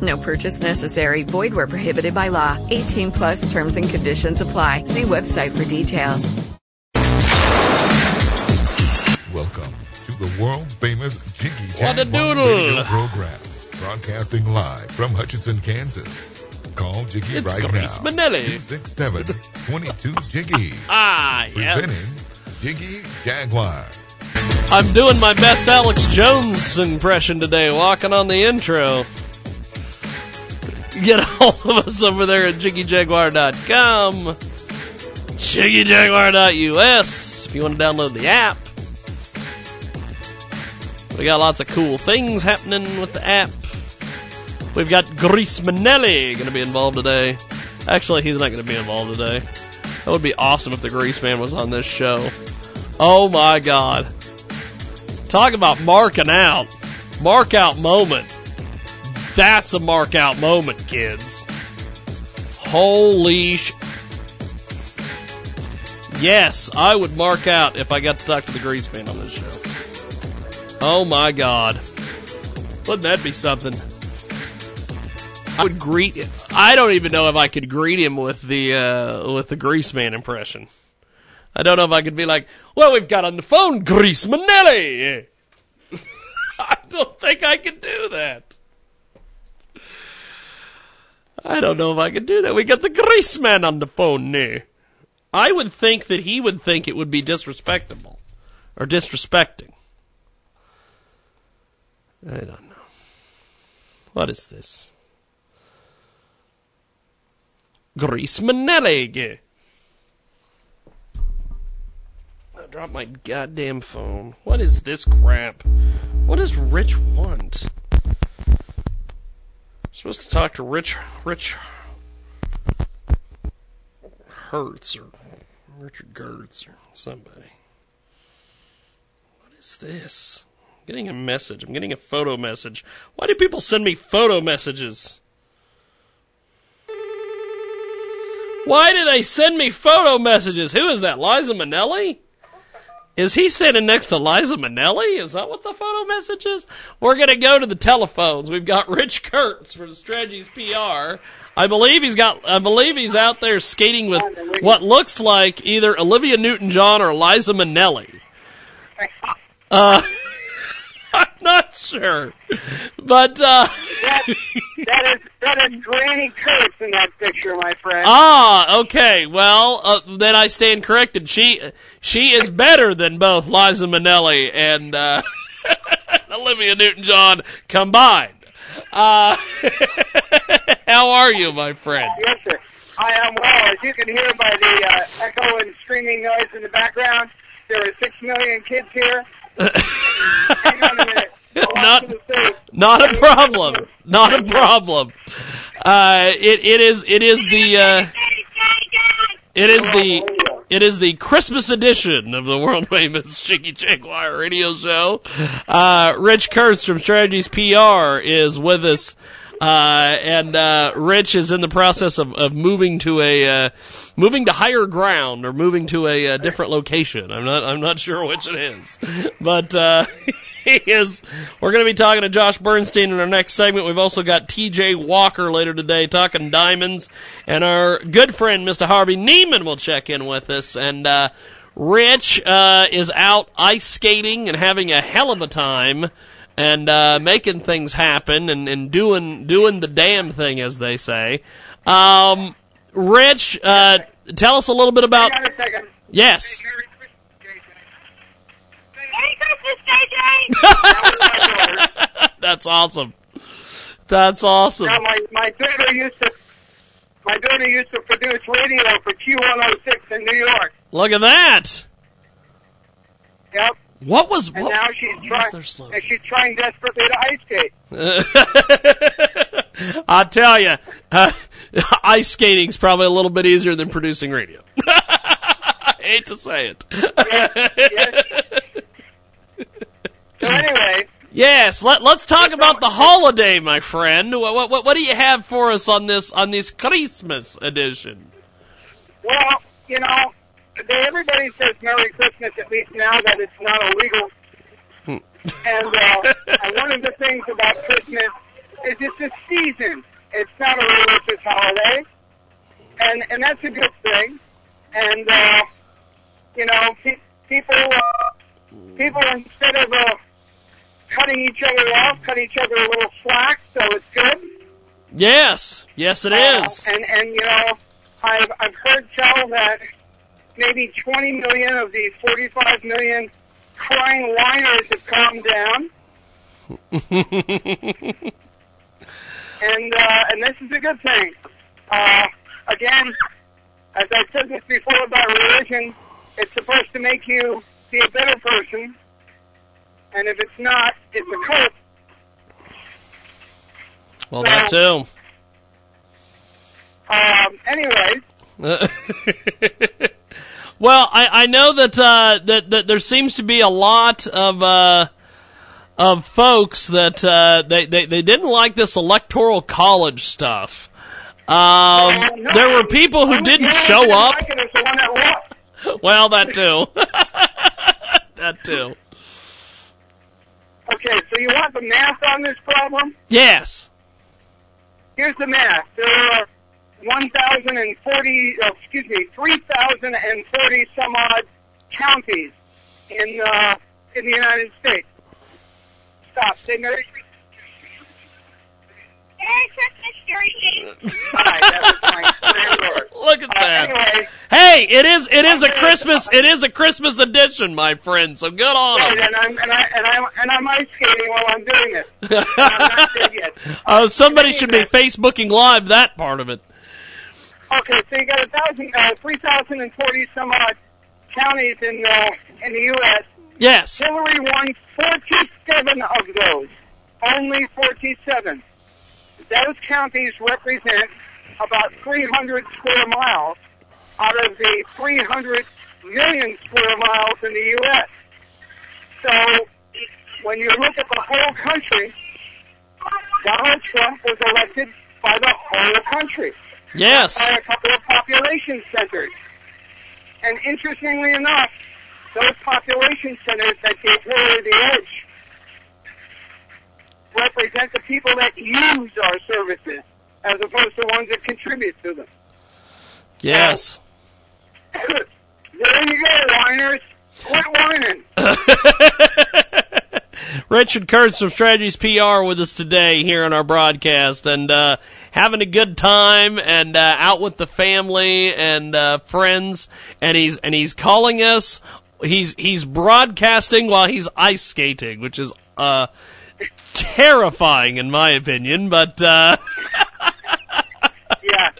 No purchase necessary. Void where prohibited by law. 18 plus terms and conditions apply. See website for details. Welcome to the world famous Jiggy What a Jaguar doodle. radio program, broadcasting live from Hutchinson, Kansas. Call Jiggy It's right Grace now. Manelli. 267 Jiggy. Ah, Presenting yes. Jiggy Jaguar. I'm doing my best Alex Jones impression today, walking on the intro. Get a hold of us over there at jiggyjaguar.com, jiggyjaguar.us if you want to download the app. We got lots of cool things happening with the app. We've got Grease Manelli going to be involved today. Actually, he's not going to be involved today. That would be awesome if the Grease Man was on this show. Oh my god. Talk about marking out. Mark out moment. That's a mark out moment, kids. Holy sh. Yes, I would mark out if I got to talk to the Grease Man on this show. Oh my god. Wouldn't that be something? I would greet him I don't even know if I could greet him with the uh, with the Grease Man impression. I don't know if I could be like, well, we've got on the phone Grease Manelli. I don't think I could do that. I don't know if I could do that. We got the Grease Man on the phone now. I would think that he would think it would be disrespectable or disrespecting. I don't know. What is this? Grease Manelli. I dropped my goddamn phone. What is this crap? What does Rich want? Supposed to talk to Rich Rich Hertz or Richard Gertz or somebody. What is this? I'm getting a message. I'm getting a photo message. Why do people send me photo messages? Why do they send me photo messages? Who is that? Liza Minnelli? Is he standing next to Liza Minnelli? Is that what the photo message is? We're going to go to the telephones. We've got Rich Kurtz from Strategies PR. I believe he's got. I believe he's out there skating with what looks like either Olivia Newton-John or Liza Minnelli. Uh, I'm not sure, but uh, That, that is that is Granny Kurtz in that picture, my friend. Ah, okay. Well, uh, then I stand corrected. She she is better than both Liza Minnelli and uh, Olivia Newton-John combined. Uh, how are you, my friend? Yes, sir. I am well. As you can hear by the uh, echo and screaming noise in the background, there are six million kids here. Not-. Not a problem. Not a problem. Uh, it it is it is the uh, it is the it is the Christmas edition of the world famous Jiggy Jaguar radio show. Uh, Rich Kurtz from Strategies PR is with us. Uh, and uh, Rich is in the process of, of moving to a uh, moving to higher ground or moving to a, uh different location. I'm not I'm not sure which it is, but uh, he is. We're going to be talking to Josh Bernstein in our next segment. We've also got T.J. Walker later today talking diamonds, and our good friend Mr. Harvey Neiman will check in with us. And uh, Rich uh, is out ice skating and having a hell of a time and uh, making things happen and, and doing doing the damn thing, as they say. Um, Rich, uh, tell us a little bit about. Hang on a second. Yes. That's awesome. That's awesome. Now, my, my daughter used to my daughter used to produce radio for Q106 in New York. Look at that. Yep. What was And what? now she's trying. And she's trying desperately to ice skate. I tell you, uh, ice skating's probably a little bit easier than producing radio. I hate to say it. So anyway, Yes, let, let's talk about the holiday, my friend. What, what, what do you have for us on this on this Christmas edition? well, you know, everybody says Merry Christmas at least now that it's not illegal. Hmm. and, uh, one of the things about Christmas is it's a season. It's not a religious holiday, and and that's a good thing. And uh, you know, pe- people uh, people instead of uh, cutting each other off, cut each other a little slack, so it's good. Yes, yes, it is. Uh, and and you know, I've I've heard tell that maybe 20 million of the 45 million crying whiners have calmed down. and uh, and this is a good thing. Uh, again, as I said this before about religion, it's supposed to make you be a better person, and if it's not, it's a cult. Well, that too. Um, anyways, well, I, I know that, uh, that that there seems to be a lot of uh, of folks that uh, they, they they didn't like this electoral college stuff. Um, there were people who didn't show up. I is the one that. Well, that too. that too. Okay, so you want the math on this problem? Yes. Here's the math. There are 1,040, uh, excuse me, 3,040 some odd counties in uh, in the United States. Stop. Say Merry Christmas. Merry Christmas, Dorothy. Hi, that was my. Look at Uh, that. anyway, Hey, it is it is a Christmas it is a Christmas edition, my friend. So good on right, 'em. and I'm and I and I'm and I'm ice skating while I'm doing this. I'm not dead yet. Uh, somebody should be Facebooking live that part of it. Okay, so you got a thousand, uh, three thousand and forty some odd counties in uh, in the U.S. Yes. Hillary won 47 of those. Only 47. Those counties represent about 300 square miles out of the 300 million square miles in the U.S. So when you look at the whole country, Donald Trump was elected by the whole country Yes. by a couple of population centers. And interestingly enough, those population centers that gave Hillary the edge represent the people that use our services as opposed to ones that contribute to them. Yes. there you go, whiners. Quit whining. Richard Kurtz from Strategies PR with us today here on our broadcast and uh, having a good time and uh, out with the family and uh, friends and he's and he's calling us he's he's broadcasting while he's ice skating which is uh, terrifying in my opinion but uh, Yeah.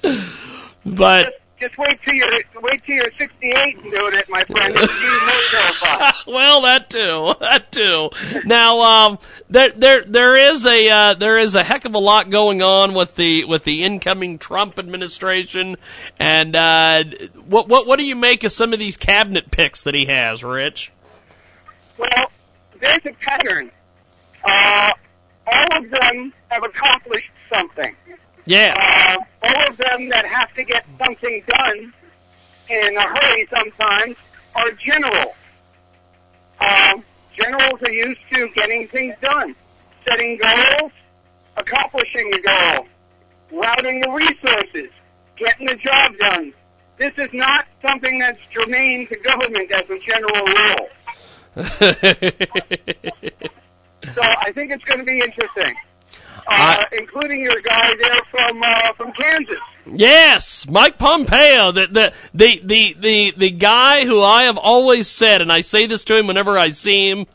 but Just wait till you're wait till you're 68 and doing it, my friend. It's even more terrifying. well, that too, that too. Now, um, there, there, there is a, uh, there is a heck of a lot going on with the, with the incoming Trump administration, and uh, what, what, what do you make of some of these cabinet picks that he has, Rich? Well, there's a pattern. Uh, all of them have accomplished something. Yes, Uh, all of them that have to get something done in a hurry sometimes are generals. Uh, generals are used to getting things done, setting goals, accomplishing a goal, routing the resources, getting the job done. This is not something that's germane to government as a general rule. So I think it's going to be interesting, I- including your guy there from uh, from Kansas. Yes, Mike Pompeo, the, the the the the the guy who I have always said, and I say this to him whenever I see him,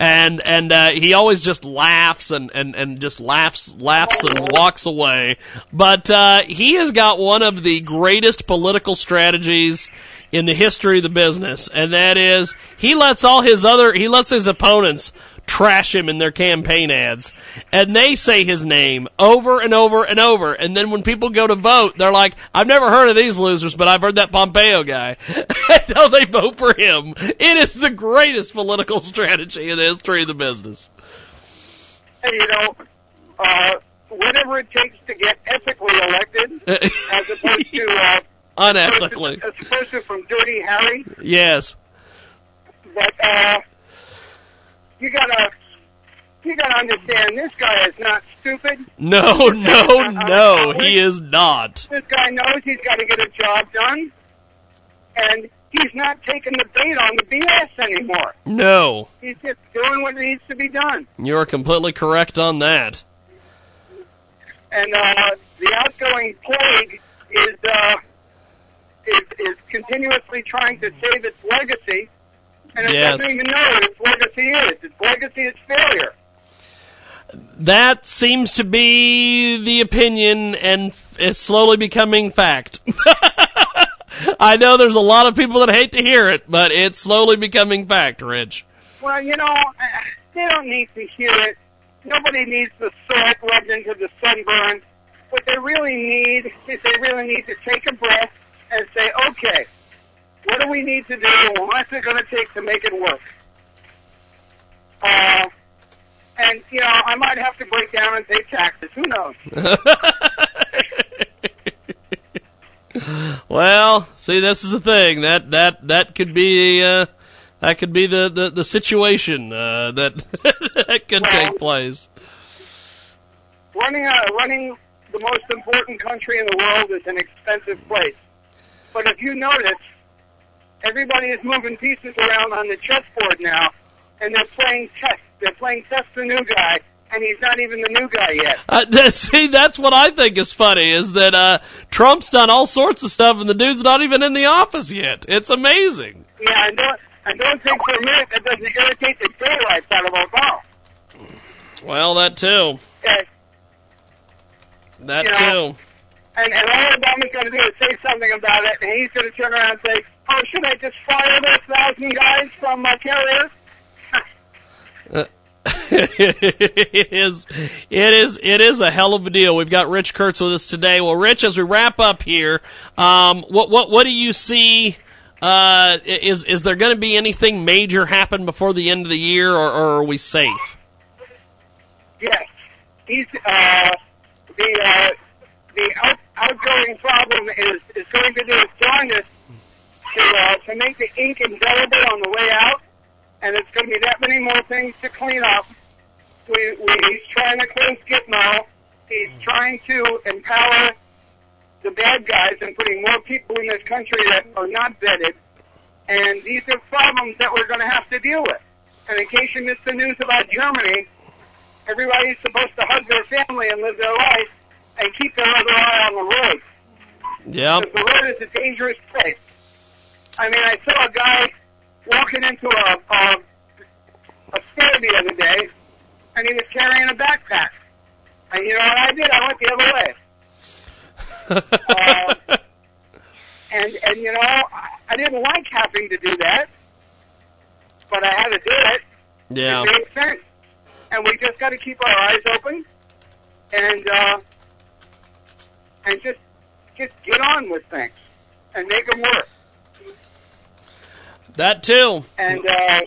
and and uh, he always just laughs and, and, and just laughs laughs and walks away. But uh, he has got one of the greatest political strategies in the history of the business, and that is he lets all his other he lets his opponents trash him in their campaign ads. And they say his name over and over and over. And then when people go to vote, they're like, I've never heard of these losers, but I've heard that Pompeo guy. and now they vote for him. It is the greatest political strategy in the history of the business. And, you know, uh, whatever it takes to get ethically elected, as opposed to uh, Unethically. as opposed to from Dirty Harry. Yes. But uh, you gotta you gotta understand this guy is not stupid. No, no, no, he is not. This guy knows he's got to get a job done, and he's not taking the bait on the BS anymore. No. He's just doing what needs to be done. You are completely correct on that. And uh, the outgoing plague is, uh, is is continuously trying to save its legacy, and it Yes. doesn't even know what its legacy is. Its legacy is failure. That seems to be the opinion and is slowly becoming fact. I know there's a lot of people that hate to hear it, but it's slowly becoming fact, Rich. Well, you know, they don't need to hear it. Nobody needs the salt rubbed into the sunburn. What they really need is they really need to take a breath and say, okay, what do we need to do? and What's it going to take to make it work? Uh, and, you know, I might have to break down and pay taxes. Who knows? Well, see, this is the thing that that that could be uh, that could be the the, the situation uh, that that could Well- take place. running a, running the most important country in the world is an expensive place. But if you notice, everybody is moving pieces around on the chessboard now, and they're playing chess. They're playing chess the new guy, and he's not even the new guy yet. Uh, that, see, that's what I think is funny is that uh, Trump's done all sorts of stuff, and the dude's not even in the office yet. It's amazing. Yeah, and don't, and don't think for a minute that doesn't irritate the daylights out of Obama. Well, that too. Okay? That Yeah. too. And, and all Obama's going to do is say something about it, and he's going to turn around and say, should I just fire those thousand guys from uh, carriers? it is, it is, it is a hell of a deal. We've got Rich Kurtz with us today. Well, Rich, as we wrap up here, um, what, what, what do you see? Uh, is, is there going to be anything major happen before the end of the year, or, or are we safe? Yes, he's uh, the uh, the out, outgoing problem is is going to do its darndest to uh, to make the ink indelible on the way out, and it's going to be that many more things to clean up. We, we he's trying to close Gitmo. He's trying to empower the bad guys and putting more people in this country that are not vetted. And these are problems that we're going to have to deal with. And in case you missed the news about Germany, everybody's supposed to hug their family and live their life and keep their other eye on the road. Because the road is a dangerous place. I mean, I saw a guy walking into a, a, a store the other day, and he was carrying a backpack. And you know what I did? I went the other way. uh, and and you know, I, I didn't like having to do that, but I had to do it. Yeah. It made sense. And we just got to keep our eyes open and uh, and just just get on with things and make them work. That too. And uh,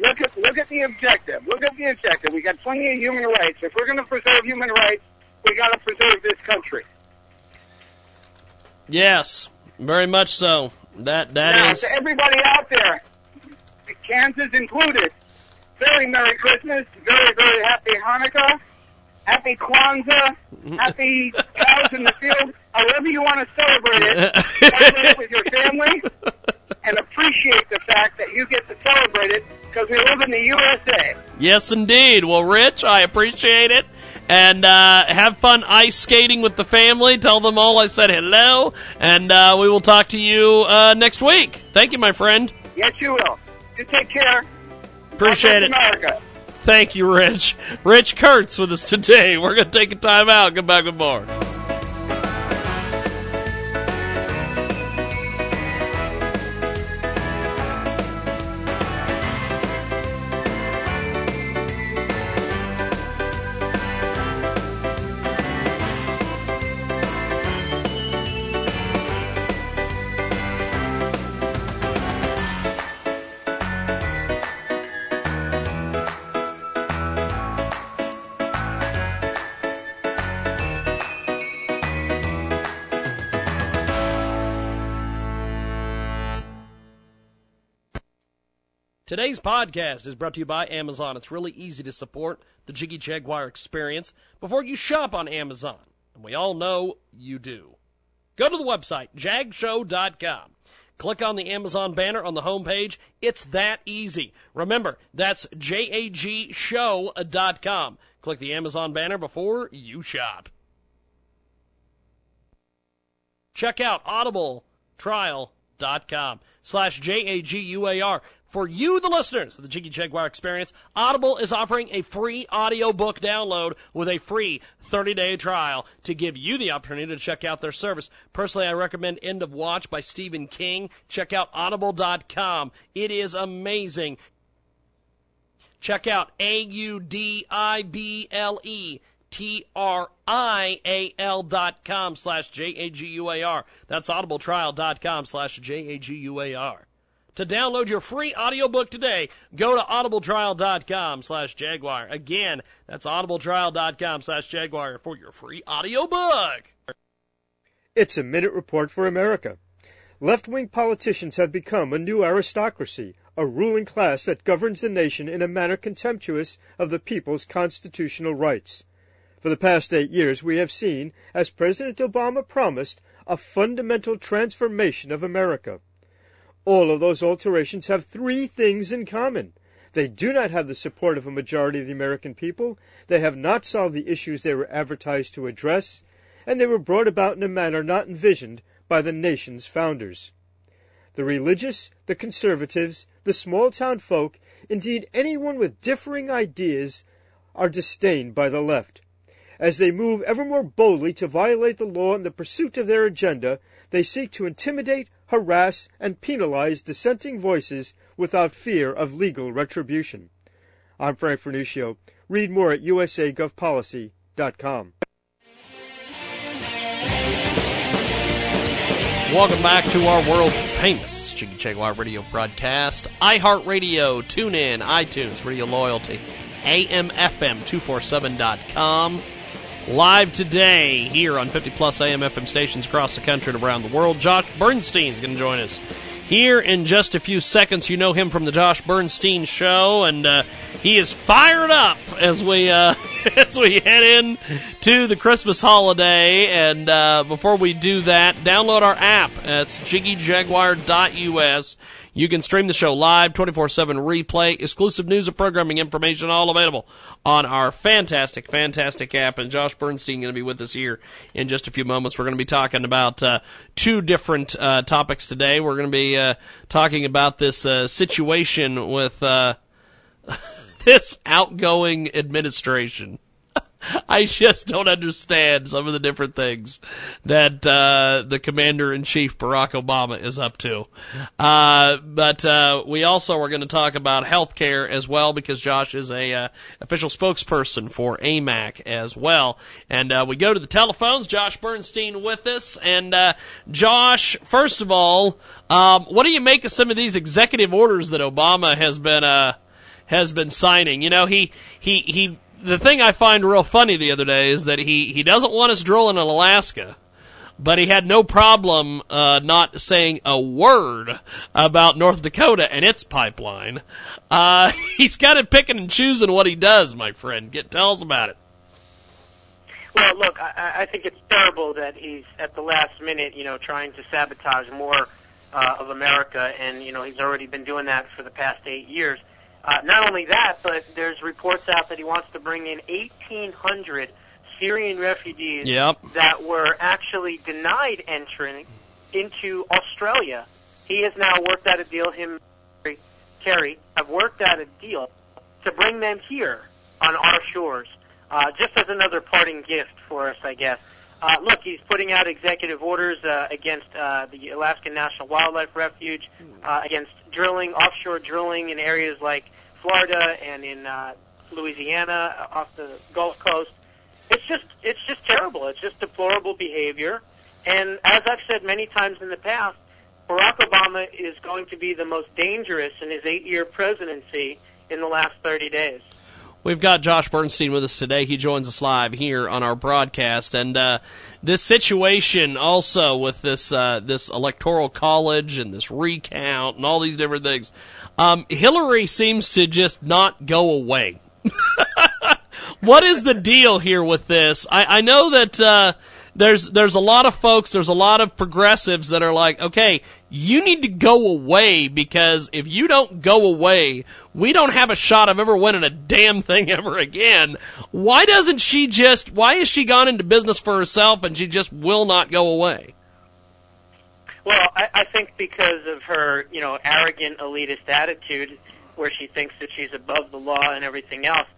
look at look at the objective. Look at the objective. We got plenty of human rights. If we're going to preserve human rights, we got to preserve this country. Yes. Very much so. That that now, is. to everybody out there, Kansas included, very Merry Christmas, very, very Happy Hanukkah, Happy Kwanzaa, Happy cows in the field, however you want to celebrate it, celebrate it with your family, and appreciate the fact that you get to celebrate it because we live in the USA. Yes, indeed. Well, Rich, I appreciate it. And uh, have fun ice skating with the family. Tell them all I said hello. And uh, we will talk to you uh, next week. Thank you, my friend. Yes, you will. You take care. Appreciate it. America. Thank you, Rich. Rich Kurtz with us today. We're going to take a time out. Come back with more. Today's podcast is brought to you by Amazon. It's really easy to support the Jiggy Jaguar experience before you shop on Amazon. And we all know you do. Go to the website, jagshow.com. Click on the Amazon banner on the homepage. It's that easy. Remember, that's jagshow.com. Click the Amazon banner before you shop. Check out audibletrial.com slash J-A-G-U-A-R. For you, the listeners of the Jiggy Jaguar Experience, Audible is offering a free audiobook download with a free 30-day trial to give you the opportunity to check out their service. Personally, I recommend End of Watch by Stephen King. Check out audible.com. It is amazing. Check out A-U-D-I-B-L-E T-R-I-A-L dot com slash J-A-G-U-A-R. That's audibletrial.com slash J-A-G-U-A-R. To download your free audiobook today, go to audibletrial.com slash Jaguar. Again, that's audibletrial.com slash Jaguar for your free audiobook. It's a minute report for America. Left wing politicians have become a new aristocracy, a ruling class that governs the nation in a manner contemptuous of the people's constitutional rights. For the past eight years, we have seen, as President Obama promised, a fundamental transformation of America. All of those alterations have three things in common. They do not have the support of a majority of the American people, they have not solved the issues they were advertised to address, and they were brought about in a manner not envisioned by the nation's founders. The religious, the conservatives, the small town folk, indeed anyone with differing ideas, are disdained by the left. As they move ever more boldly to violate the law in the pursuit of their agenda, they seek to intimidate, harass, and penalize dissenting voices without fear of legal retribution. I'm Frank Vernuccio. Read more at usagovpolicy.com. Welcome back to our world famous Jiggy Jaguar radio broadcast. iHeartRadio, TuneIn, iTunes, Radio Loyalty, AMFM247.com. Live today here on 50 plus AM FM stations across the country and around the world. Josh Bernstein's going to join us here in just a few seconds. You know him from the Josh Bernstein Show, and uh, he is fired up as we uh, as we head in to the Christmas holiday. And uh, before we do that, download our app. It's jiggyjaguar.us. You can stream the show live, 24-7 replay, exclusive news and programming information, all available on our fantastic, fantastic app. And Josh Bernstein going to be with us here in just a few moments. We're going to be talking about uh, two different uh, topics today. We're going to be uh, talking about this uh, situation with uh, this outgoing administration. I just don't understand some of the different things that uh, the commander in chief Barack Obama is up to. Uh, but uh, we also are going to talk about health care as well because Josh is a uh, official spokesperson for AMAC as well. And uh, we go to the telephones. Josh Bernstein with us. And uh, Josh, first of all, um, what do you make of some of these executive orders that Obama has been has been signing? You know, he he he the thing I find real funny the other day is that he, he doesn't want us drilling in Alaska, but he had no problem uh, not saying a word about North Dakota and its pipeline. Uh, he's kind of picking and choosing what he does, my friend. Get tell us about it. Well, look, I, I think it's terrible that he's at the last minute, you know, trying to sabotage more uh, of America, and you know he's already been doing that for the past eight years. Uh, not only that, but there's reports out that he wants to bring in 1,800 Syrian refugees Yep. that were actually denied entry into Australia. He has now worked out a deal. Him, Kerry, have worked out a deal to bring them here on our shores, uh, just as another parting gift for us, I guess. Uh, look, he's putting out executive orders uh, against uh, the Alaskan National Wildlife Refuge, uh, against drilling, offshore drilling in areas like Florida and in uh, Louisiana uh, off the Gulf Coast. It's just, it's just terrible. It's just deplorable behavior. And as I've said many times in the past, Barack Obama is going to be the most dangerous in his eight-year presidency in the last 30 days. We've got Josh Bernstein with us today. He joins us live here on our broadcast, and uh, this situation also with this uh, this electoral college and this recount and all these different things. Um, Hillary seems to just not go away. what is the deal here with this? I, I know that. Uh, there's there's a lot of folks, there's a lot of progressives that are like, okay, you need to go away because if you don't go away, we don't have a shot of ever winning a damn thing ever again. Why doesn't she just? Why has she gone into business for herself and she just will not go away? Well, I, I think because of her, you know, arrogant elitist attitude, where she thinks that she's above the law and everything else.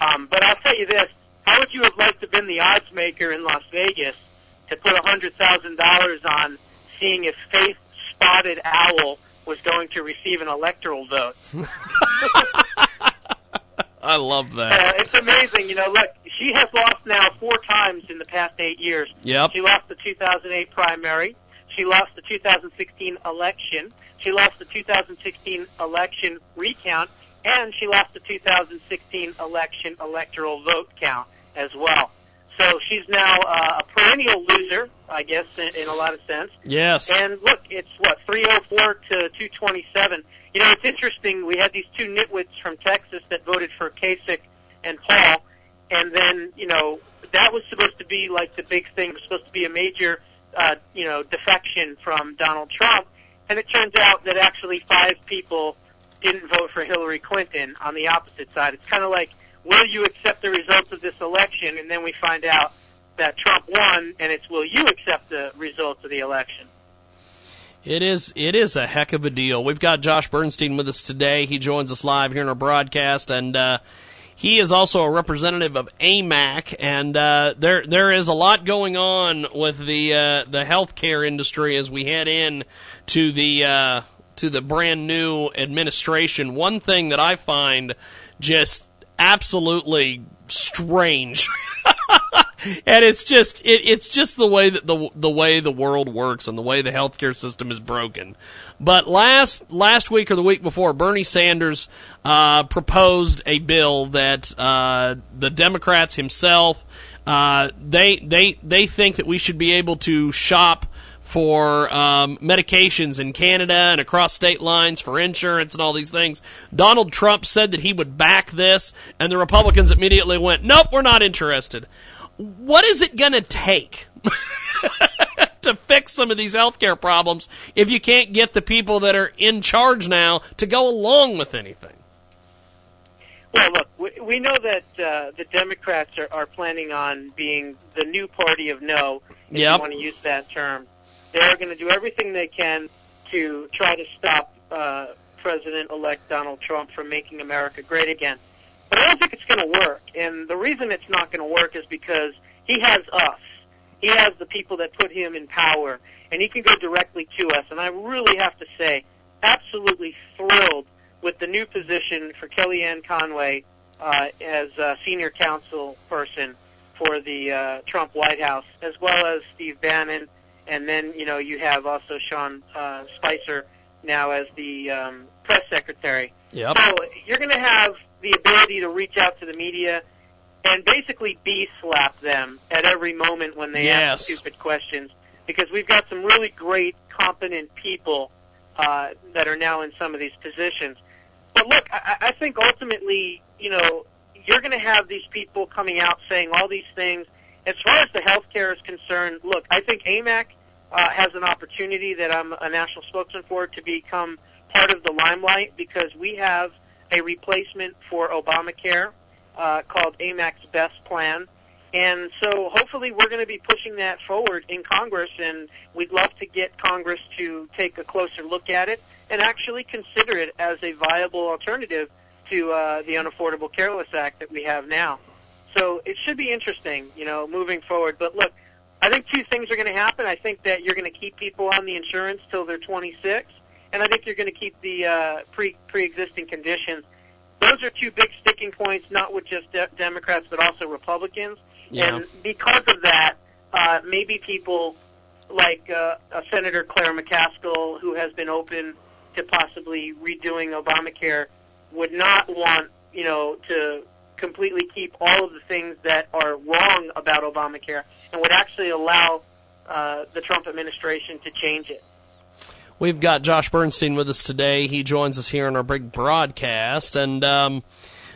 Um, but I'll tell you this: how would you have liked to have been the odds maker in Las Vegas to put a hundred thousand dollars on seeing if Faith Spotted Owl was going to receive an electoral vote? I love that. Uh, it's amazing, you know. Look, she has lost now four times in the past eight years. Yep. She lost the 2008 primary. She lost the 2016 election. She lost the 2016 election recount, and she lost the 2016 election electoral vote count as well. So she's now uh, a perennial loser, I guess, in, in a lot of sense. Yes. And look, it's what 304 to 227. You know, it's interesting. We had these two nitwits from Texas that voted for Kasich and Paul, and then you know that was supposed to be like the big thing. It was supposed to be a major, uh, you know, defection from Donald Trump, and it turns out that actually five people didn't vote for Hillary Clinton on the opposite side. It's kind of like, will you accept the results of this election? And then we find out that Trump won, and it's will you accept the results of the election? It is it is a heck of a deal. We've got Josh Bernstein with us today. He joins us live here in our broadcast, and uh, he is also a representative of AMAC. And uh, there there is a lot going on with the uh, the healthcare industry as we head in to the uh, to the brand new administration. One thing that I find just absolutely strange. and it's just it, it's just the way that the the way the world works and the way the healthcare system is broken. But last last week or the week before, Bernie Sanders uh, proposed a bill that uh, the Democrats himself uh, they they they think that we should be able to shop for um, medications in Canada and across state lines for insurance and all these things. Donald Trump said that he would back this, and the Republicans immediately went, "Nope, we're not interested." What is it going to take to fix some of these healthcare problems if you can't get the people that are in charge now to go along with anything? Well, look, we, we know that uh, the Democrats are, are planning on being the new party of no, if Yep. you want to use that term. They're going to do everything they can to try to stop uh, President-elect Donald Trump from making America great again. But I don't think it's going to work. And the reason it's not going to work is because he has us. He has the people that put him in power, and he can go directly to us. And I really have to say, absolutely thrilled with the new position for Kellyanne Conway uh, as uh, senior counsel person for the uh, Trump White House, as well as Steve Bannon, and then you know you have also Sean uh, Spicer now as the um, press secretary. Yep. So you're going to have the ability to reach out to the media and basically bee slap them at every moment when they Yes. ask stupid questions because we've got some really great, competent people uh, that are now in some of these positions. But look, I, I think ultimately, you know, you're going to have these people coming out saying all these things. As far as the healthcare is concerned, look, I think AMAC uh, has an opportunity that I'm a national spokesman for to become part of the limelight because we have a replacement for Obamacare uh, called AMAC's Best Plan. And so hopefully we're going to be pushing that forward in Congress, and we'd love to get Congress to take a closer look at it and actually consider it as a viable alternative to uh, the Unaffordable Careless Act that we have now. So it should be interesting, you know, moving forward. But look, I think two things are going to happen. I think that you're going to keep people on the insurance till they're 26, and I think you're going to keep the uh, pre pre-existing conditions. Those are two big sticking points, not with just de- Democrats but also Republicans. Yeah. And because of that, uh, maybe people like uh, uh, Senator Claire McCaskill, who has been open to possibly redoing Obamacare, would not want you know to completely keep all of the things that are wrong about Obamacare and would actually allow uh, the Trump administration to change it. We've got Josh Bernstein with us today. He joins us here in our big broadcast, and um,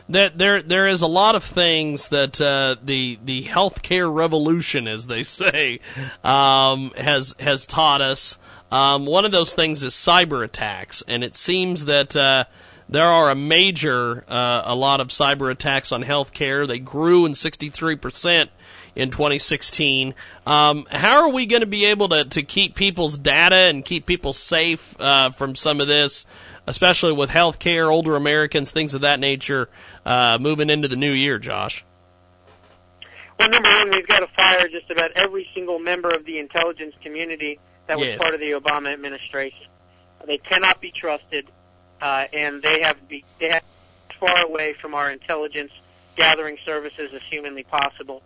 that there there is a lot of things that uh, the the healthcare revolution, as they say, um, has has taught us. Um, one of those things is cyber attacks, and it seems that uh, there are a major, uh, a lot of cyber attacks on healthcare. They grew in 63% in 2016. Um, how are we going to be able to, to keep people's data and keep people safe uh, from some of this, especially with healthcare, older Americans, things of that nature, uh, moving into the new year, Josh? Well, number one, we've got to fire just about every single member of the intelligence community that was Yes. part of the Obama administration. They cannot be trusted, uh, and they have be they have as far away from our intelligence gathering services as humanly possible.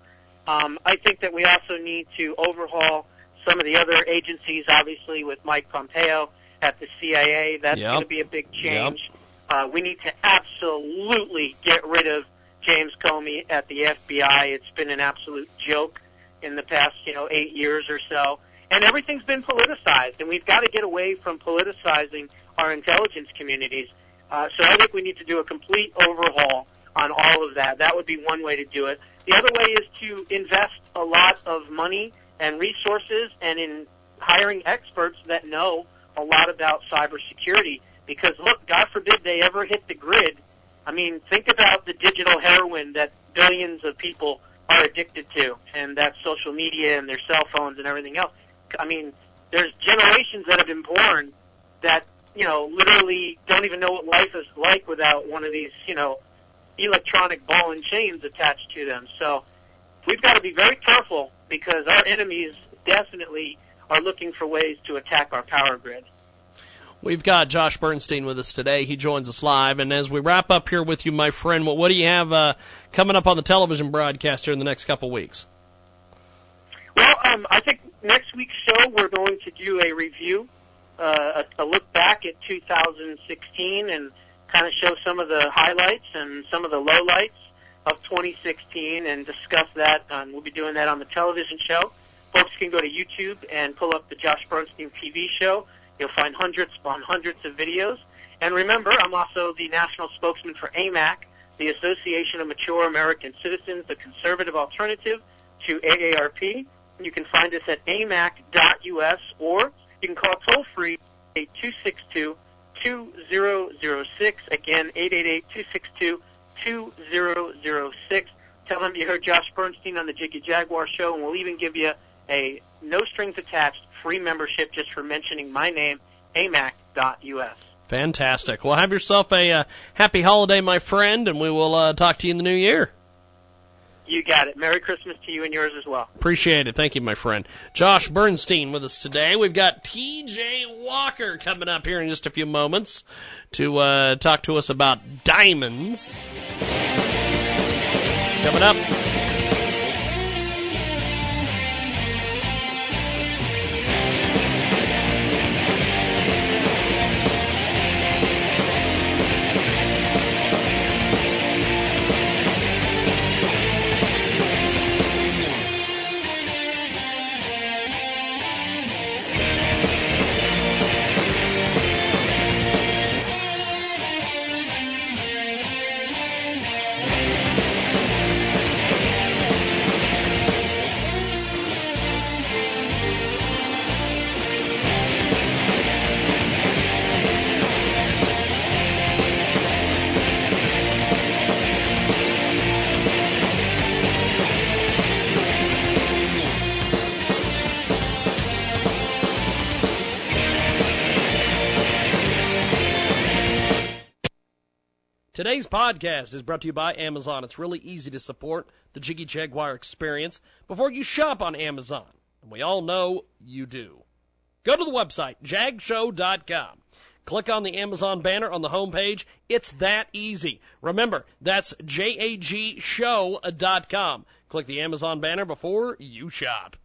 Um, I think that we also need to overhaul some of the other agencies, obviously with Mike Pompeo at the CIA. That's Yep. going to be a big change. Uh, we need to absolutely get rid of James Comey at the FBI. It's been an absolute joke in the past, you know, eight years or so. And everything's been politicized, and we've got to get away from politicizing our intelligence communities. Uh, so I think we need to do a complete overhaul on all of that. That would be one way to do it. The other way is to invest a lot of money and resources and in hiring experts that know a lot about cybersecurity. Because look, God forbid they ever hit the grid. I mean, think about the digital heroin that billions of people are addicted to, and that's social media and their cell phones and everything else. I mean, there's generations that have been born that, you know, literally don't even know what life is like without one of these, you know, electronic ball and chains attached to them. So we've got to be very careful because our enemies definitely are looking for ways to attack our power grid. We've got Josh Bernstein with us today. He joins us live. And as we wrap up here with you, my friend, what, what do you have uh, coming up on the television broadcast here in the next couple weeks? Well, um, I think next week's show we're going to do a review, uh, a, a look back at 2016, and kind of show some of the highlights and some of the lowlights of 2016, and discuss that. Um, we'll be doing that on the television show. Folks can go to YouTube and pull up the Josh Bernstein TV show. You'll find hundreds upon hundreds of videos. And remember, I'm also the national spokesman for AMAC, the Association of Mature American Citizens, the conservative alternative to AARP. You can find us at amac.us or you can call toll free 262 2006. Again, 888 262 2006. Tell them you heard Josh Bernstein on the Jiggy Jaguar show, and we'll even give you a no strings attached free membership just for mentioning my name, amac.us. Fantastic. Well, have yourself a uh, happy holiday, my friend, and we will uh, talk to you in the new year. You got it. Merry Christmas to you and yours as well. Appreciate it. Thank you, my friend. Josh Bernstein with us today. We've got TJ Walker coming up here in just a few moments to uh, talk to us about diamonds. Coming up. Today's podcast is brought to you by Amazon. It's really easy to support the Jiggy Jaguar experience before you shop on Amazon. And we all know you do. Go to the website, jagshow.com. Click on the Amazon banner on the homepage. It's that easy. Remember, that's jagshow.com. Click the Amazon banner before you shop.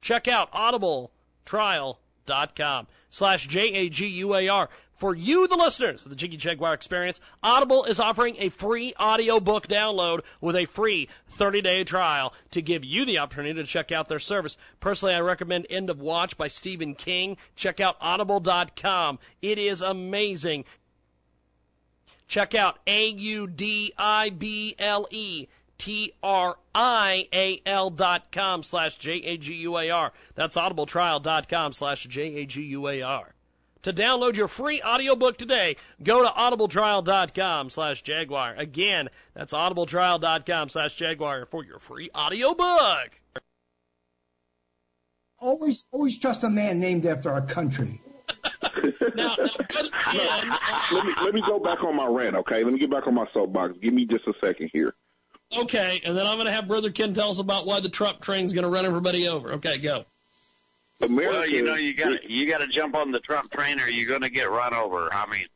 Check out audibletrial.com slash J-A-G-U-A-R. For you, the listeners of the Jiggy Jaguar Experience, Audible is offering a free audiobook download with a free 30-day trial to give you the opportunity to check out their service. Personally, I recommend End of Watch by Stephen King. Check out audible.com. It is amazing. Check out A-U-D-I-B-L-E T-R-I-A-L dot com slash J-A-G-U-A-R. That's audibletrial.com slash J-A-G-U-A-R. To download your free audiobook today, go to audibletrial.com slash Jaguar. Again, that's audibletrial.com slash Jaguar for your free audiobook. Always, always trust a man named after our country. now, now Brother Ken, let me let me go back on my rant, okay? Let me get back on my soapbox. Give me just a second here. okay, and then I'm going to have Brother Ken tell us about why the Trump train's going to run everybody over. Okay, go. America, Well, you know, you got you got to jump on the Trump train, or you're going to get run over. I mean,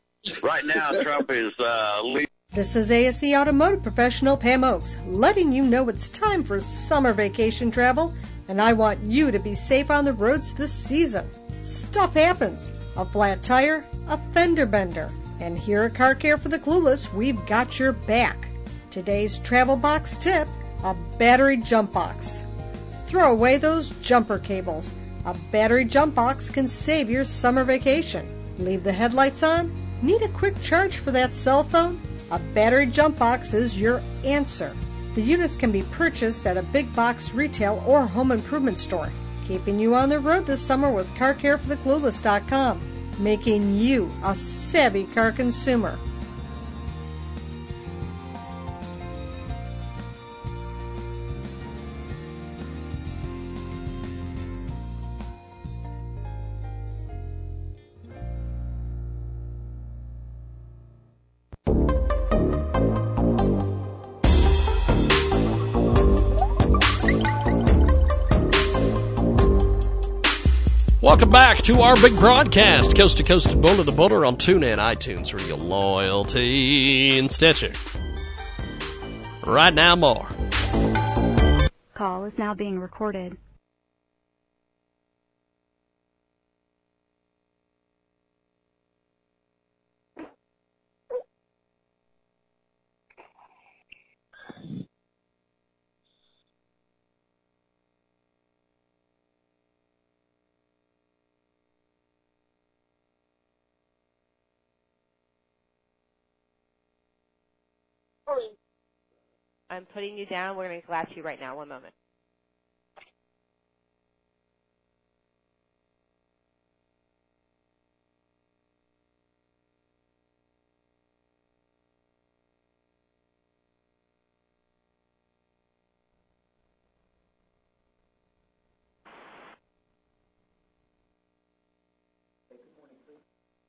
right now Trump is uh, leading. This is ASE Automotive Professional Pam Oakes, letting you know it's time for summer vacation travel, and I want you to be safe on the roads this season. Stuff happens. A flat tire, a fender bender. And here at Car Care for the Clueless, we've got your back. Today's travel box tip a battery jump box. Throw away those jumper cables. A battery jump box can save your summer vacation. Leave the headlights on? Need a quick charge for that cell phone? A battery jump box is your answer. The units can be purchased at a big box retail or home improvement store. Keeping you on the road this summer with CarCareForTheClueless.com, making you a savvy car consumer. Welcome back to our big broadcast, coast to coast and border to border on TuneIn, iTunes, Radio Loyalty, and Stitcher. Right now, more. Call is now being recorded. I'm putting you down. We're going to collapse you right now. One moment.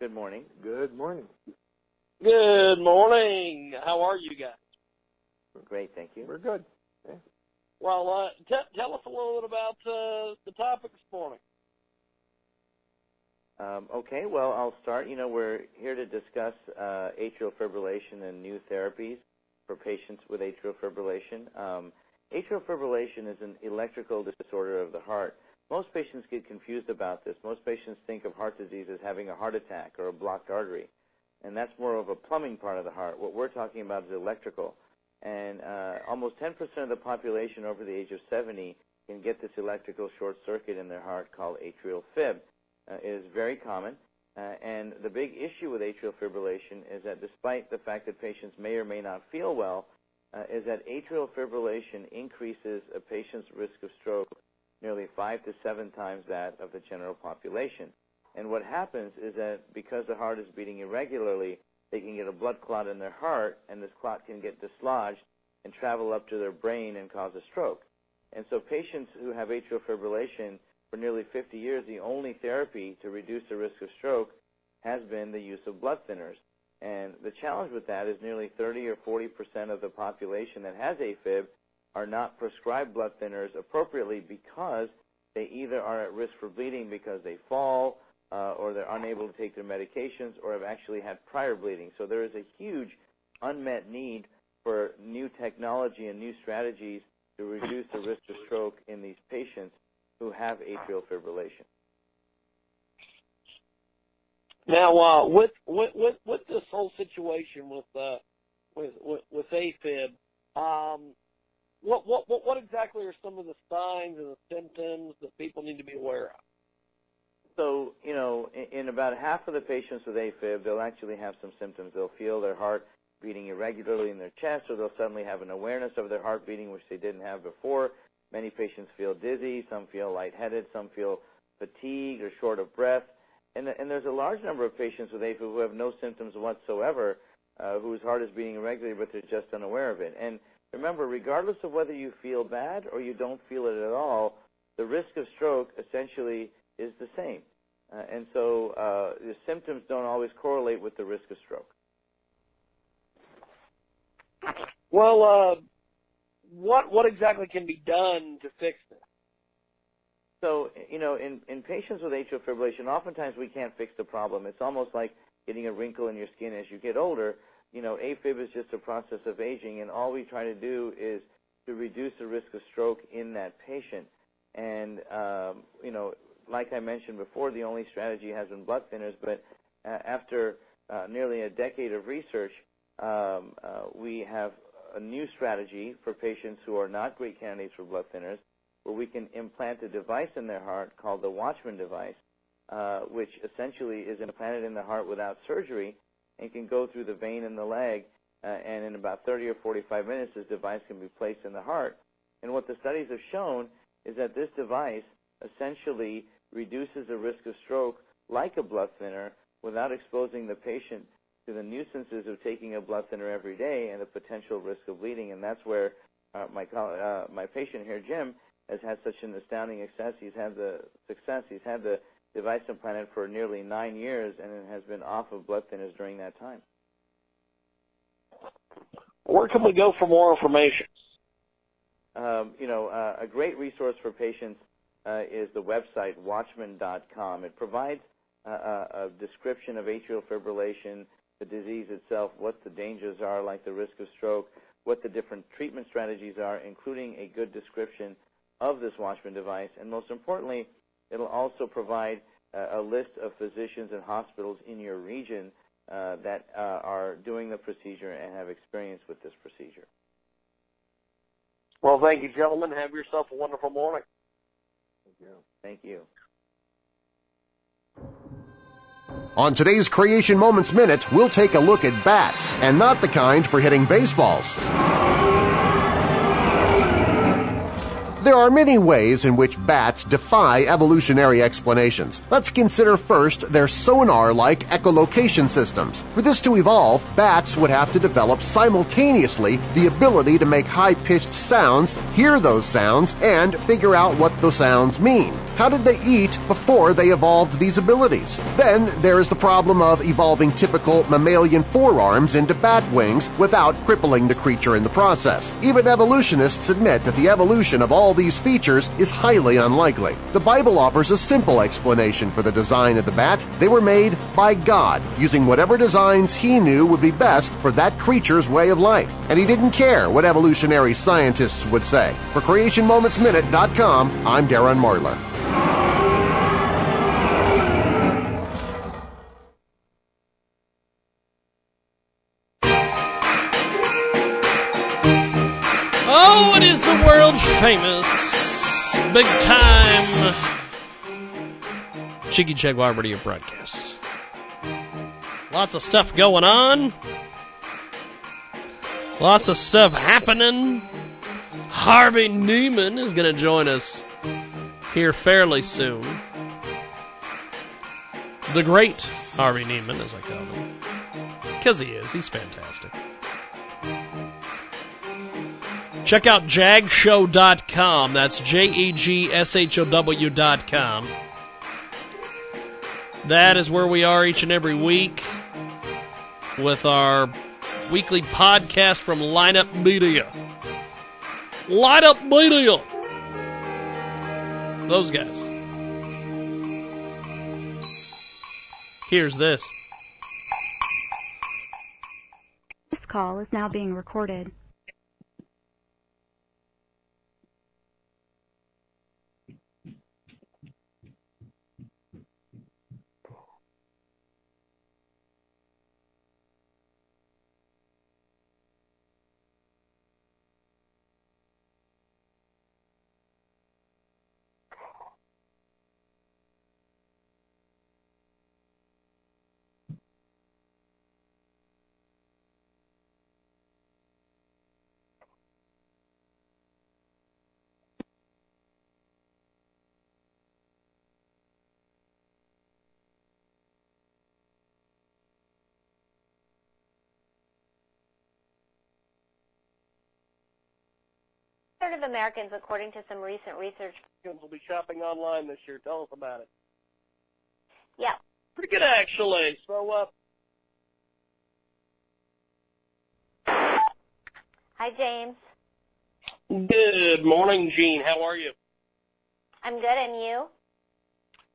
Good morning. Good morning. Good morning. How are you guys? Great, thank you. We're good. Well, uh, t- tell us a little bit about uh, the topic this morning. Um, okay, well, I'll start. You know, we're here to discuss uh, atrial fibrillation and new therapies for patients with atrial fibrillation. Um, atrial fibrillation is an electrical disorder of the heart. Most patients get confused about this. Most patients think of heart disease as having a heart attack or a blocked artery, and that's more of a plumbing part of the heart. What we're talking about is electrical. And uh, almost 10% of the population over the age of 70 can get this electrical short circuit in their heart called atrial fib. Uh, it is very common. Uh, and the big issue with atrial fibrillation is that despite the fact that patients may or may not feel well, is that atrial fibrillation increases a patient's risk of stroke nearly five to seven times that of the general population. And what happens is that because the heart is beating irregularly, they can get a blood clot in their heart, and this clot can get dislodged and travel up to their brain and cause a stroke. And so patients who have atrial fibrillation for nearly 50 years, the only therapy to reduce the risk of stroke has been the use of blood thinners. And the challenge with that is nearly 30 or 40 percent of the population that has AFib are not prescribed blood thinners appropriately because they either are at risk for bleeding because they fall, uh, or they're unable to take their medications, or have actually had prior bleeding. So there is a huge unmet need for new technology and new strategies to reduce the risk of stroke in these patients who have atrial fibrillation. Now, uh, with, with with this whole situation with uh, with, with with AFib, um, what what what exactly are some of the signs and the symptoms that people need to be aware of? So, you know, in, about half of the patients with AFib, they'll actually have some symptoms. They'll feel their heart beating irregularly in their chest, or they'll suddenly have an awareness of their heart beating, which they didn't have before. Many patients feel dizzy, some feel lightheaded, some feel fatigued or short of breath. And, and there's a large number of patients with AFib who have no symptoms whatsoever, uh, whose heart is beating irregularly, but they're just unaware of it. And remember, regardless of whether you feel bad or you don't feel it at all, the risk of stroke essentially is the same. Uh, and so uh, the symptoms don't always correlate with the risk of stroke. Well, uh, what what exactly can be done to fix this? So, you know, in, in patients with atrial fibrillation, oftentimes we can't fix the problem. It's almost like getting a wrinkle in your skin as you get older. You know, AFib is just a process of aging, and all we try to do is to reduce the risk of stroke in that patient. And, um, you know, like I mentioned before, the only strategy has been blood thinners, but uh, after uh, nearly a decade of research, um, uh, we have a new strategy for patients who are not great candidates for blood thinners, where we can implant a device in their heart called the Watchman device, uh, which essentially is implanted in the heart without surgery and can go through the vein in the leg. Uh, and in about 30 or 45 minutes, this device can be placed in the heart. And what the studies have shown is that this device essentially reduces the risk of stroke like a blood thinner without exposing the patient to the nuisances of taking a blood thinner every day and the potential risk of bleeding. And that's where uh, my uh, my patient here, Jim, has had such an astounding success. He's had the success. He's had the device implanted for nearly nine years and has been off of blood thinners during that time. Where can we go for more information? Um, you know, uh, a great resource for patients uh, is the website watchman.com. It provides uh, a, a description of atrial fibrillation, the disease itself, what the dangers are, like the risk of stroke, what the different treatment strategies are, including a good description of this Watchman device. And most importantly, it'll also provide uh, a list of physicians and hospitals in your region uh, that uh, are doing the procedure and have experience with this procedure. Well, thank you, gentlemen. Have yourself a wonderful morning. Thank you. On today's Creation Moments Minute, we'll take a look at bats, and not the kind for hitting baseballs. There are many ways in which bats defy evolutionary explanations. Let's consider first their sonar-like echolocation systems. For this to evolve, bats would have to develop simultaneously the ability to make high-pitched sounds, hear those sounds, and figure out what those sounds mean. How did they eat before they evolved these abilities? Then there is the problem of evolving typical mammalian forearms into bat wings without crippling the creature in the process. Even evolutionists admit that the evolution of all these features is highly unlikely. The Bible offers a simple explanation for the design of the bat. They were made by God, using whatever designs he knew would be best for that creature's way of life. And he didn't care what evolutionary scientists would say. For CreationMomentsMinute.com, I'm Darren Marlar. Famous, big time Jiggy Jaguar Radio broadcast. Lots of stuff going on. Lots of stuff happening. Harvey Neiman is going to join us here fairly soon. The great Harvey Neiman, as I call him. Because he is. He's fantastic. Check out jagshow.com. That's J E G S H O W.com. That is where we are each and every week with our weekly podcast from Lineup Media. Lineup Media! Those guys. Here's this. This call is now being recorded. Third of Americans, according to some recent research, will be shopping online this year. Tell us about it. yeah, Pretty good, actually. So, uh, Hi, James. good morning, Gene. How are you? I'm good, and you?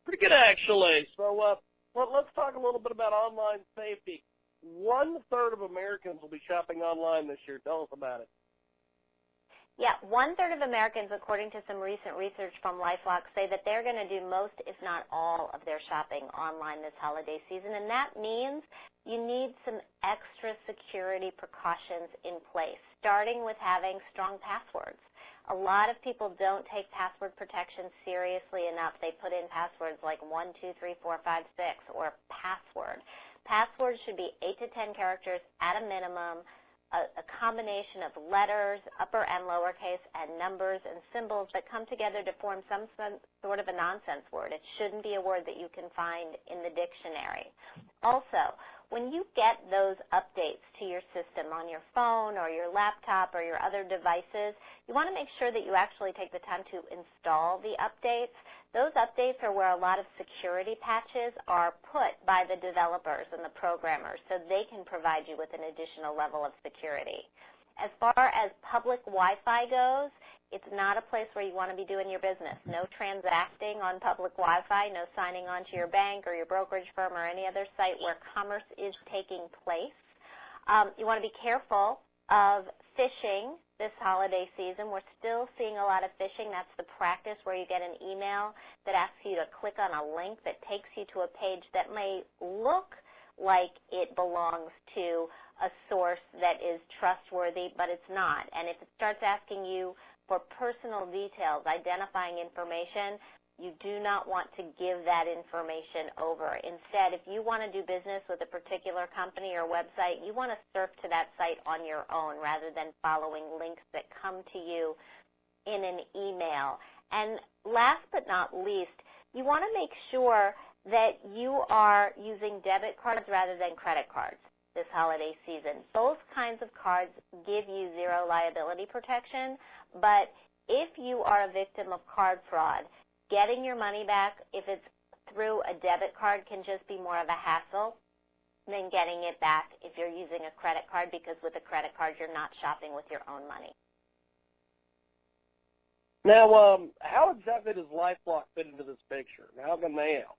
Pretty good, actually. So, uh, let, let's talk a little bit about online safety. One third of Americans will be shopping online this year. Tell us about it. Yeah, one third of Americans, according to some recent research from LifeLock, say that they're going to do most, if not all, of their shopping online this holiday season, and that means you need some extra security precautions in place, starting with having strong passwords. A lot of people don't take password protection seriously enough. They put in passwords like 1, 2, 3, 4, 5, 6 or password. Passwords should be 8 to 10 characters at a minimum, a, a combination of letters, upper and lowercase, and numbers and symbols that come together to form some sen- sort of a nonsense word. It shouldn't be a word that you can find in the dictionary. Also, when you get those updates to your system on your phone or your laptop or your other devices, you want to make sure that you actually take the time to install the updates. Those updates are where a lot of security patches are put by the developers and the programmers so they can provide you with an additional level of security. As far as public Wi-Fi goes, it's not a place where you want to be doing your business. No transacting on public Wi-Fi, no signing on to your bank or your brokerage firm or any other site where commerce is taking place. Um, you want to be careful of phishing this holiday season. We're still seeing a lot of phishing. That's the practice where you get an email that asks you to click on a link that takes you to a page that may look like it belongs to a source that is trustworthy, but it's not. And if it starts asking you for personal details, identifying information, you do not want to give that information over. Instead, if you want to do business with a particular company or website, you want to surf to that site on your own rather than following links that come to you in an email. And last but not least, you want to make sure that you are using debit cards rather than credit cards this holiday season. Both kinds of cards give you zero liability protection, but if you are a victim of card fraud, getting your money back, if it's through a debit card, can just be more of a hassle than getting it back if you're using a credit card because with a credit card you're not shopping with your own money. Now, um, how exactly does LifeLock fit into this picture? How can they help?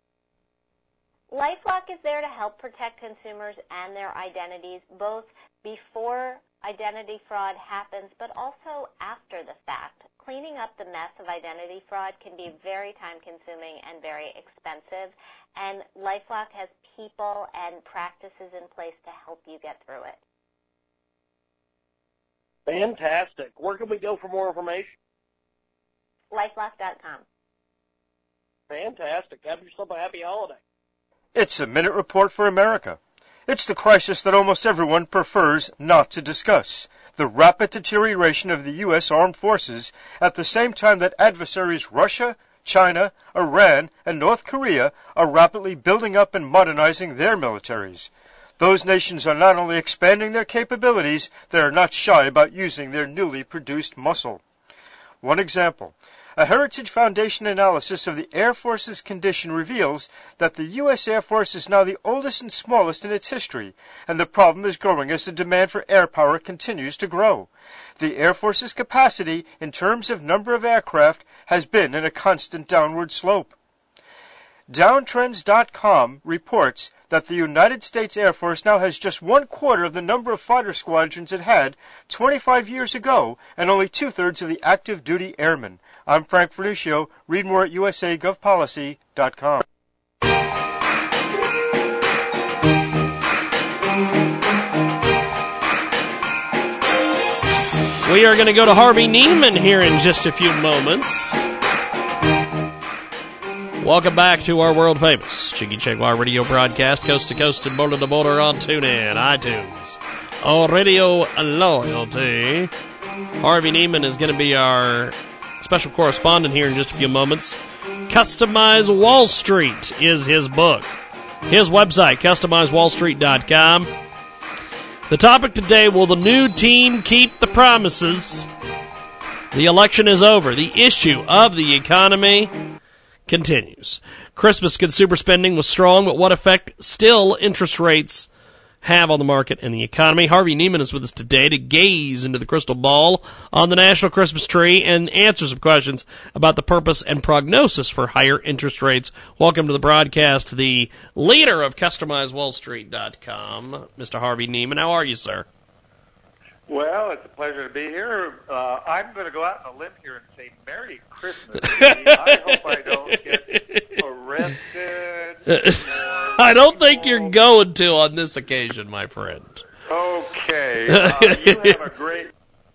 LifeLock is there to help protect consumers and their identities both before identity fraud happens, but also after the fact. Cleaning up the mess of identity fraud can be very time consuming and very expensive, and LifeLock has people and practices in place to help you get through it. Fantastic. Where can we go for more information? LifeLock.com. Fantastic. Have yourself a happy holiday. It's a Minute Report for America. It's the crisis that almost everyone prefers not to discuss the rapid deterioration of the U.S. armed forces at the same time that adversaries Russia, China, Iran, and North Korea are rapidly building up and modernizing their militaries. Those nations are not only expanding their capabilities, they are not shy about using their newly produced muscle. One example. A Heritage Foundation analysis of the Air Force's condition reveals that the U.S. Air Force is now the oldest and smallest in its history, and the problem is growing as the demand for air power continues to grow. The Air Force's capacity, in terms of number of aircraft, has been in a constant downward slope. Downtrends.com reports that the United States Air Force now has just one quarter of the number of fighter squadrons it had 25 years ago and only two thirds of the active duty airmen. I'm Frank Vernuccio. Read more at usagovpolicy.com. We are going to go to Harvey Neiman here in just a few moments. Welcome back to our world famous Jiggy Jaguar radio broadcast, coast to coast and border to border on TuneIn, iTunes, on Radio Loyalty. Harvey Neiman is going to be our special correspondent here in just a few moments. Customize Wall Street is his book. His website, customizewallstreet.com. The topic today will the new team keep the promises? The election is over. The issue of the economy continues. Christmas consumer spending was strong, but what effect still interest rates have on the market and the economy? Harvey Neiman is with us today to gaze into the crystal ball on the national Christmas tree and answer some questions about the purpose and prognosis for higher interest rates. Welcome to the broadcast, the leader of CustomizedWallStreet.com, Mr. Harvey Neiman. How are you, sir? Well, it's a pleasure to be here. Uh, I'm going to go out on a limb here and say Merry Christmas. I hope I don't get arrested. I don't think you're going to on this occasion, my friend. Okay. Uh, you have a great.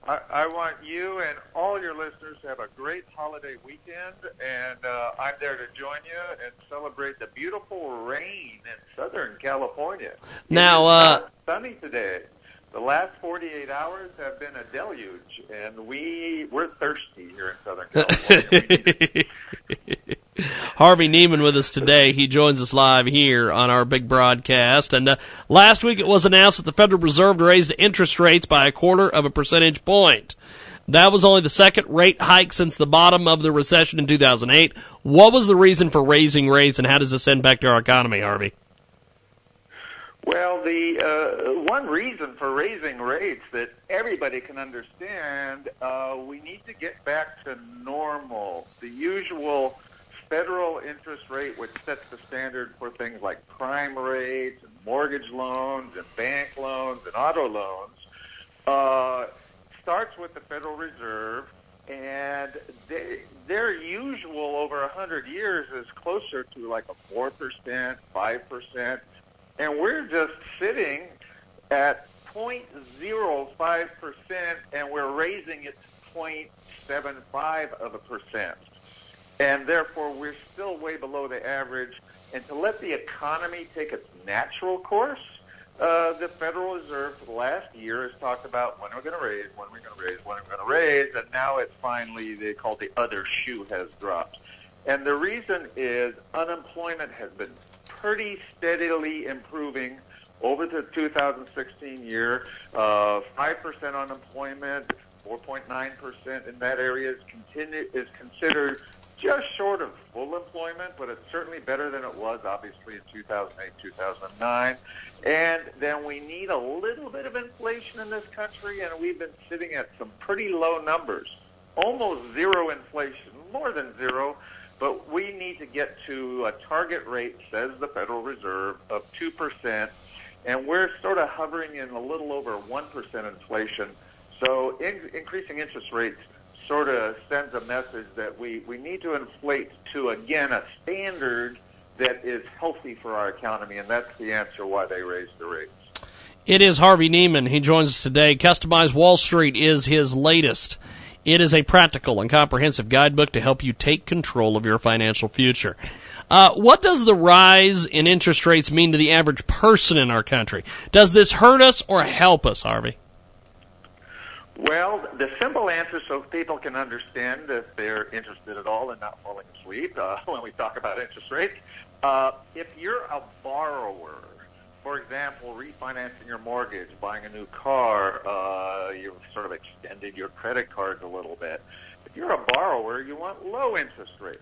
I, I want you and all your listeners to have a great holiday weekend, and uh, I'm there to join you and celebrate the beautiful rain in Southern California. Now, uh, sunny today. The last 48 hours have been a deluge, and we we're thirsty here in Southern California. Harvey Neiman with us today. He joins us live here on our big broadcast. And uh, last week it was announced that the Federal Reserve raised interest rates by a quarter of a percentage point. That was only the second rate hike since the bottom of the recession in 2008. What was the reason for raising rates, and how does this impact our economy, Harvey? Well, the uh, one reason for raising rates that everybody can understand, uh, we need to get back to normal. The usual federal interest rate, which sets the standard for things like prime rates and mortgage loans and bank loans and auto loans, uh, starts with the Federal Reserve, and they, their usual over a hundred years is closer to like a four percent, five percent and we're just sitting at 0.05 percent, and we're raising it to 0.75 of a percent, and therefore we're still way below the average. And to let the economy take its natural course, uh, the Federal Reserve for the last year has talked about when we're going to raise, when we're going to raise, when we're going to raise, and now it's finally they call the other shoe has dropped. And the reason is unemployment has been pretty steadily improving over the 2016 year. Uh, 5% unemployment, 4.9% in that area is, continue, is considered just short of full employment, but it's certainly better than it was, obviously, in 2008, 2009. And then we need a little bit of inflation in this country, and we've been sitting at some pretty low numbers, almost zero inflation, more than zero. But we need to get to a target rate, says the Federal Reserve, of 2%, and we're sort of hovering in a little over 1% inflation. So in, increasing interest rates sort of sends a message that we, we need to inflate to, again, a standard that is healthy for our economy, and that's the answer why they raised the rates. It is Harvey Neiman. He joins us today. Customized Wall Street is his latest. It is a practical and comprehensive guidebook to help you take control of your financial future. Uh, what does the rise in interest rates mean to the average person in our country? Does this hurt us or help us, Harvey? Well, the simple answer, so people can understand if they're interested at all in not falling asleep uh, when we talk about interest rates, uh, if you're a borrower, for example, refinancing your mortgage, buying a new car, uh, you've sort of extended your credit cards a little bit. If you're a borrower, you want low interest rates.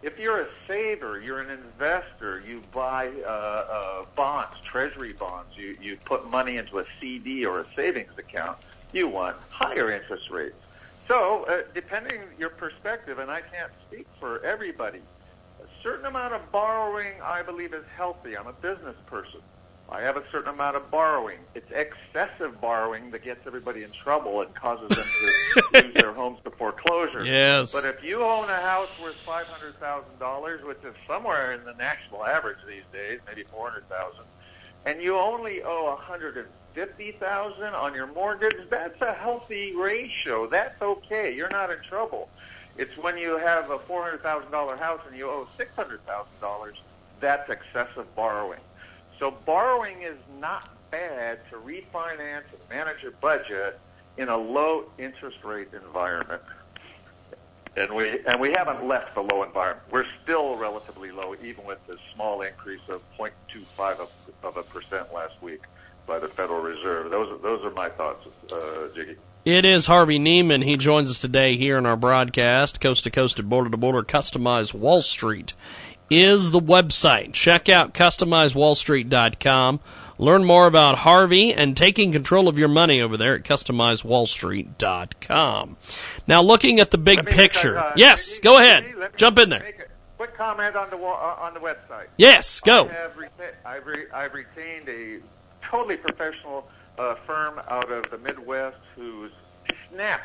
If you're a saver, you're an investor, you buy uh, uh, bonds, treasury bonds, you, you put money into a CD or a savings account, you want higher interest rates. So, uh, depending your perspective, and I can't speak for everybody, a certain amount of borrowing, I believe, is healthy. I'm a business person. I have a certain amount of borrowing. It's excessive borrowing that gets everybody in trouble and causes them to lose their homes to foreclosure. Yes. But if you own a house worth five hundred thousand dollars, which is somewhere in the national average these days, maybe four hundred thousand, and you only owe a hundred and fifty thousand on your mortgage, that's a healthy ratio. That's okay. You're not in trouble. It's when you have a four hundred thousand dollar house and you owe six hundred thousand dollars, that's excessive borrowing. So borrowing is not bad to refinance and manage your budget in a low interest rate environment. And we and we haven't left the low environment. We're still relatively low, even with the small increase of 0.25 of, of a percent last week by the Federal Reserve. Those are, those are my thoughts, uh, Jiggy. It is Harvey Neiman. He joins us today here in our broadcast, coast to coast and border to border. customized Wall Street is the website. Check out customizewallstreet.com. Learn more about Harvey and taking control of your money over there at customizewallstreet.com. Now, looking at the big picture. uh, yes, go ahead. Jump in there. Quick comment on the uh, on the website. Yes, go. I have reta- I've, re- I've retained a totally professional uh, firm out of the Midwest who's snap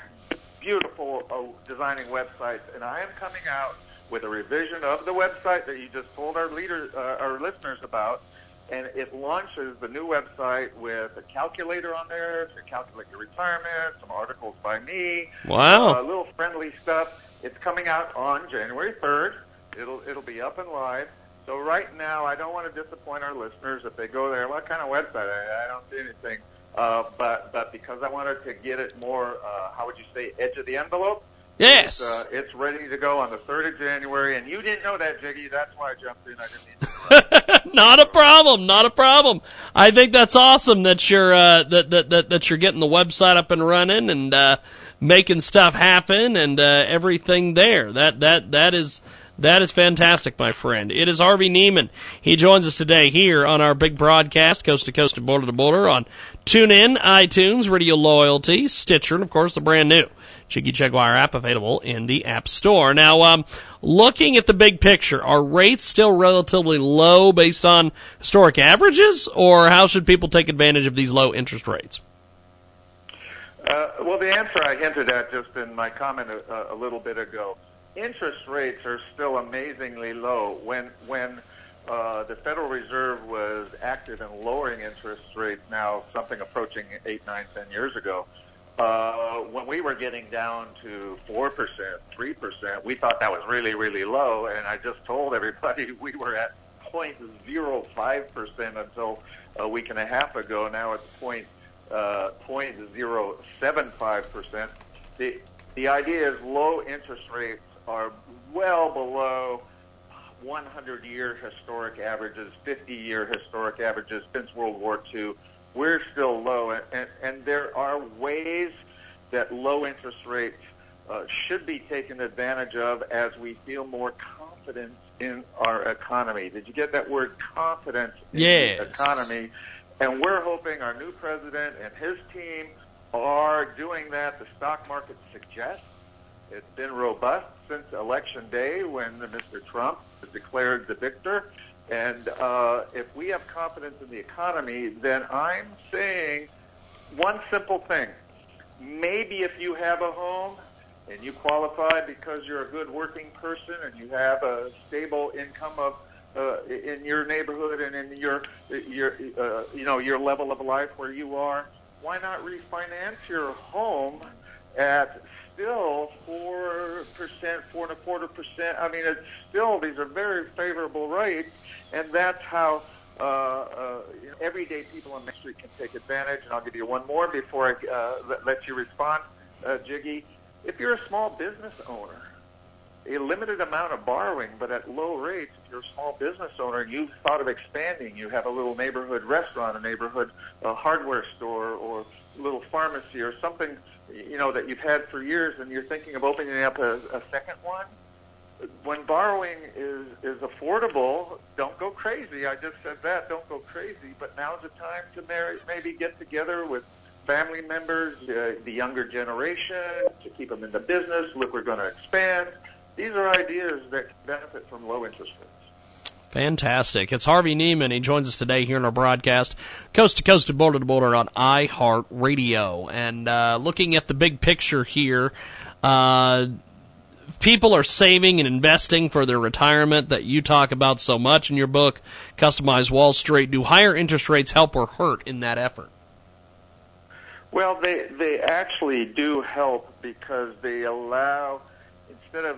beautiful uh, designing websites, and I am coming out with a revision of the website that you just told our leaders, uh, our listeners about, and it launches the new website with a calculator on there to calculate your retirement, some articles by me, Wow. uh, little friendly stuff. It's coming out on January 3rd. It'll it'll be up and live. So right now, I don't want to disappoint our listeners if they go there. What kind of website? I, I don't see anything. Uh, but but because I wanted to get it more, uh, how would you say, edge of the envelope? Yes. It's, uh, it's ready to go on the 3rd of January, and you didn't know that, Jiggy. That's why I jumped in. I didn't not a problem. Not a problem. I think that's awesome that you're uh, that, that that that you're getting the website up and running and uh, making stuff happen and uh, everything there. That that that is. That is fantastic, my friend. It is Harvey Neiman. He joins us today here on our big broadcast, coast to coast and border to border, on TuneIn, iTunes, Radio Loyalty, Stitcher, and of course the brand new Jiggy Jaguar app available in the App Store. Now, um, looking at the big picture, are rates still relatively low based on historic averages, or how should people take advantage of these low interest rates? Uh, well, the answer I hinted at just in my comment a, a little bit ago. Interest rates are still amazingly low. When when uh, the Federal Reserve was active in lowering interest rates, now something approaching eight, nine, ten years ago, uh, when we were getting down to four percent, three percent, we thought that was really, really low. And I just told everybody we were at 0.05 percent until a week and a half ago. Now it's point uh, 0.075 percent. The the idea is low interest rates are well below 100 year historic averages, 50 year historic averages since World War II. We're still low, and, and, and there are ways that low interest rates uh, should be taken advantage of as we feel more confidence in our economy. Did you get that word confidence in Yes. the economy? And we're hoping our new president and his team are doing that. The stock market suggests it's been robust since election day when Mr. Trump declared the victor. And uh, if we have confidence in the economy, then I'm saying one simple thing. Maybe if you have a home and you qualify because you're a good working person and you have a stable income of uh, in your neighborhood and in your your uh, you know your level of life where you are, why not refinance your home at still four percent, four and a quarter percent. I mean, it's still these are very favorable rates, and that's how uh, uh, you know, everyday people on Main Street can take advantage. And I'll give you one more before I uh, let, let you respond, uh, Jiggy. If you're a small business owner, a limited amount of borrowing, but at low rates. If you're a small business owner and you've thought of expanding, you have a little neighborhood restaurant, a neighborhood uh, hardware store, or a little pharmacy, or something you know that you've had for years, and you're thinking of opening up a, a second one. When borrowing is is affordable, don't go crazy. I just said that. Don't go crazy. But now's the time to marry, maybe get together with family members, uh, the younger generation, to keep them in the business. Look, we're going to expand. These are ideas that benefit from low interest rates. Fantastic. It's Harvey Neiman. He joins us today here in our broadcast, coast to coast and border to border on iHeartRadio. And uh, looking at the big picture here, uh, people are saving and investing for their retirement that you talk about so much in your book, Customize Wall Street. Do higher interest rates help or hurt in that effort? Well, they they actually do help because they allow instead of